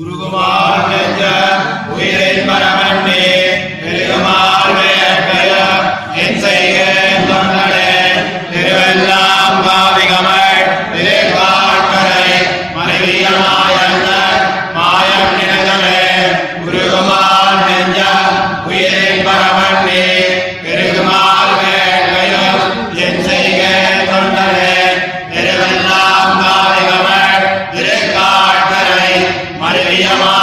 உருகுமான் உயிரை பரவண்டே Maria.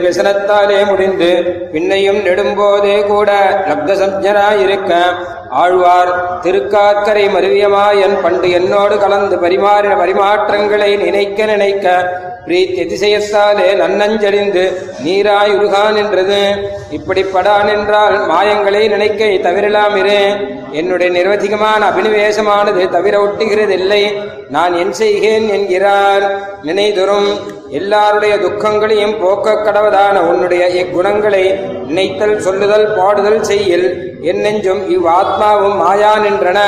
விசனத்தாலே முடிந்து பின்னையும் நெடும்போதே கூட லப்த சப்ஜனாயிருக்க ஆழ்வார் திருக்காக்கரை மருவியமாயன் பண்டு என்னோடு கலந்து பரிமாறின பரிமாற்றங்களை நினைக்க நினைக்க பிரீத் எதிசயத்தாலே நன்னஞ்சடிந்து நீராய் உருகான் என்றது இப்படிப்படா நின்றால் மாயங்களை நினைக்க தவிரலாமிரு என்னுடைய நிர்வதிகமான அபினிவேசமானது தவிர ஒட்டுகிறதில்லை. நான் என் செய்கிறேன் என்கிறார். நினைதுறும் எல்லாருடைய துக்கங்களையும் போக்க கடவதான உன்னுடைய இக்குணங்களை நினைத்தல் சொல்லுதல் பாடுதல் செய்யல். என்னெஞ்சும் இவ்வாத்ம ஆத்மாவும் மாயா நின்றன.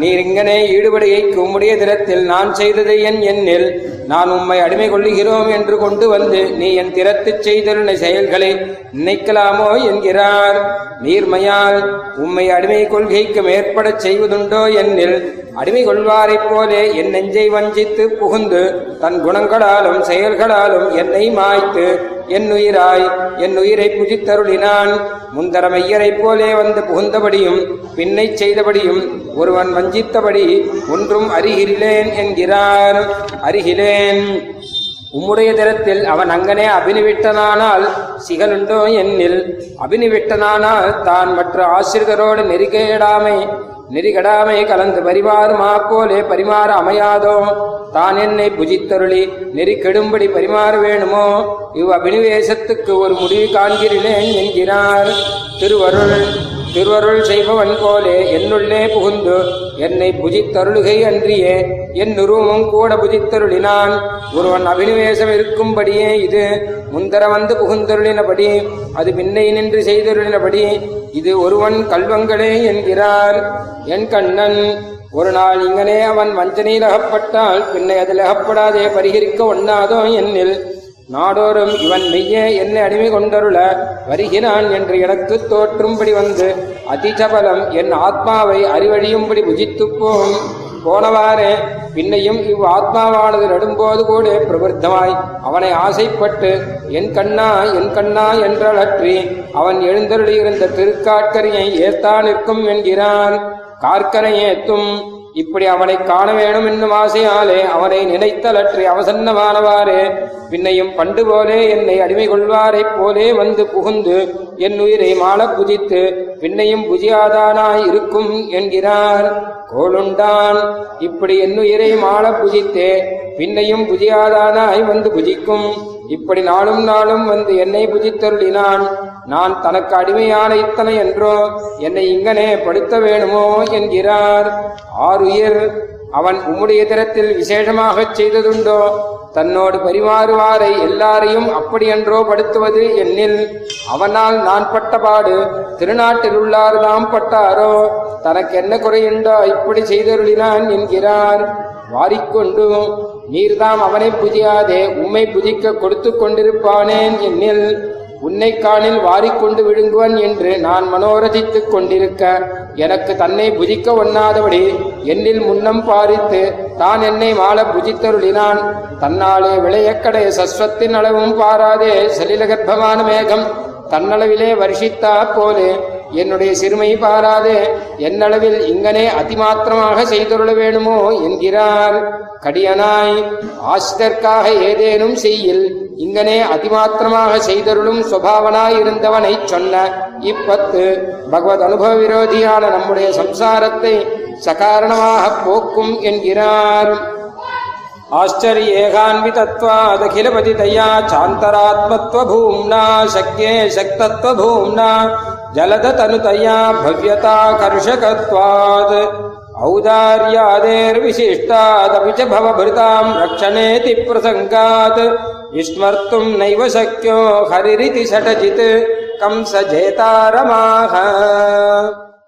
நீர் இங்கனே ஈடுபடையை உம்முடைய திறத்தில் நான் செய்தது என் எண்ணில். நான் உம்மை அடிமை கொள்ளுகிறோம் என்று கொண்டு வந்து நீ என் திறத்து செய்தருள செயல்களை நினைக்கலாமோ என்கிறார். நீர்மையால் உம்மை அடிமை கொள்கைக்கு மேற்படச் செய்வதுண்டோ என்னில் அடிமை கொள்வாரைப் போலே என் நெஞ்சை வஞ்சித்து புகுந்து தன் குணங்களாலும் செயல்களாலும் என்னை மாய்த்து என் உயிராய் என் உயிரை புஜித்தருளினான். முந்தர மையரைப் போலே வந்து புகுந்தபடியும் பின்னை செய்தபடியும் ஒருவன் வஞ்சித்தபடி ஒன்றும் அறிகிறிலேன் என்கிறார் அறிகிலேன் உம்முடைய திறத்தில் அவன் அங்கனே அபினிவிட்டனானால் சிகனுண்டோ என்னில். அபினிவிட்டனானால் தான் மற்ற ஆசிரியரோடு நெருக்கேடாமை. நெறிகடாமை கலந்து பரிமாறுமா போலே பரிமாற அமையாதோ? தான் என்னை புஜித்தருளி நெறி கெடும்படி பரிமாற வேணுமோ? இவ் அபினிவேசத்துக்கு ஒரு முடிவு காண்கிறேன் என்கிறார் திருவருள். திருவருள் செய்பவன் போலே என்னுள்ளே புகுந்து என்னை புஜித்தருளுகை அன்றியே. என் உருவமும் கூட புஜித்தருளினான். ஒருவன் அபினிவேசம் இருக்கும்படியே இது. முந்தர வந்து புகுந்தருளினபடி அது பின்னை நின்று செய்தருளினபடி இது ஒருவன் கல்வங்களே என்கிறார். என் கண்ணன் ஒரு நாள் இங்கனே அவன் வஞ்சனையில் அகப்பட்டால் பின்னை அதில் அகப்படாதே பரிகரிக்க ஒண்ணாதோ என்னில். நாடோறும் இவன் மெய்யே என்னை அடிமை கொண்டருள வருகிறான் என்று எனக்கு தோற்றும்படி வந்து அதிசபலம் என் ஆத்மாவை அறிவழியும்படி புஜித்துப் போகும் போனவாறே பின்னையும் இவ் ஆத்மாவானது நடும்போது கூட பிரபுத்தமாய் அவனை ஆசைப்பட்டு என் கண்ணா என் கண்ணா என்றழற்றி அவன் எழுந்தருளியிருந்த திருக்காட்கரையை ஏத்தா நிற்கும் என்கிறான். கார்க்கரை ஏத்தும் இப்படி அவனை காண வேணும் என்னும் ஆசையாலே அவனை நினைத்தலற்றி அவசன்னமானவாறே பின்னையும் பண்டு போலே என்னை அடிமை கொள்வாரைப் போலே வந்து புகுந்து என் உயிரை மாள புஜித்து பின்னையும் புஜியாதானாய் இருக்கும் என்கிறார். கோளுண்டான் இப்படி என் உயிரை மாள புஜித்தே பின்னையும் புஜியாதானாய் வந்து புஜிக்கும். இப்படி நாளும் நாளும் வந்து என்னை புஜித்தருளினான். நான் தனக்கு அடிமையான இத்தனை என்றோ என்னை இங்கனே படுத்த வேணுமோ என்கிறார். ஆறுயிர் அவன் உம்முடைய திறத்தில் விசேஷமாகச் செய்ததுண்டோ தன்னோடு பரிமாறுவாரை எல்லாரையும் அப்படியென்றோ படுத்துவது என்னில். அவனால் நான் பட்ட பாடு திருநாட்டில் உள்ளார்தாம் பட்டாரோ தனக்கு என்ன குறையுண்டோ இப்படி செய்தருளினான் என்கிறார். வாரிக்கொண்டு நீர்தாம் அவனை புதியாதே உம்மை புதிக்க கொடுத்து கொண்டிருப்பானேன் என்னில். உன்னை காணில் வாரிக்கொண்டு விழுங்குவன் என்று நான் மனோரதித்துக் கொண்டிருக்க எனக்கு தன்னை புதிக்க ஒண்ணாதபடி என்னில் முன்னம் பாரித்து தான் என்னை மாள புஜித்தருளினான். தன்னாலே விளையக்கடைய சஸ்வத்தின் அளவும் பாராதே சலிலகர்ப்பமான மேகம். தன்னளவிலே வருஷித்தா போலே என்னுடைய சிறுமை பாராதே என்னளவில் இங்கனே அதிமாத்திரமாக செய்தருள வேணுமோ என்கிறார். கடியனாய் ஆசிதற்காக ஏதேனும் செய்யில் இங்கனே அதிமாத்திரமாக செய்தருளும் சுபாவனாய் இருந்தவனைச் சொன்ன இப்பத்து பகவத் அனுபவ விரோதியான நம்முடைய சம்சாரத்தை சகாரணமாக போக்கும் என்கிறார் आश्चर्येकान्वितत्वादखिलपतितया चान्तरात्मत्वभूम्ना शक्ये शक्तत्वभूम्ना जलदतनुतया भव्यताकर्षकत्वात् औदार्यादेर्विशिष्टादपि च भवभृताम् रक्षणेति प्रसङ्गात् विस्मर्तुम् नैव शक्यो हरिरिति षटजित् कंसजेतारमाः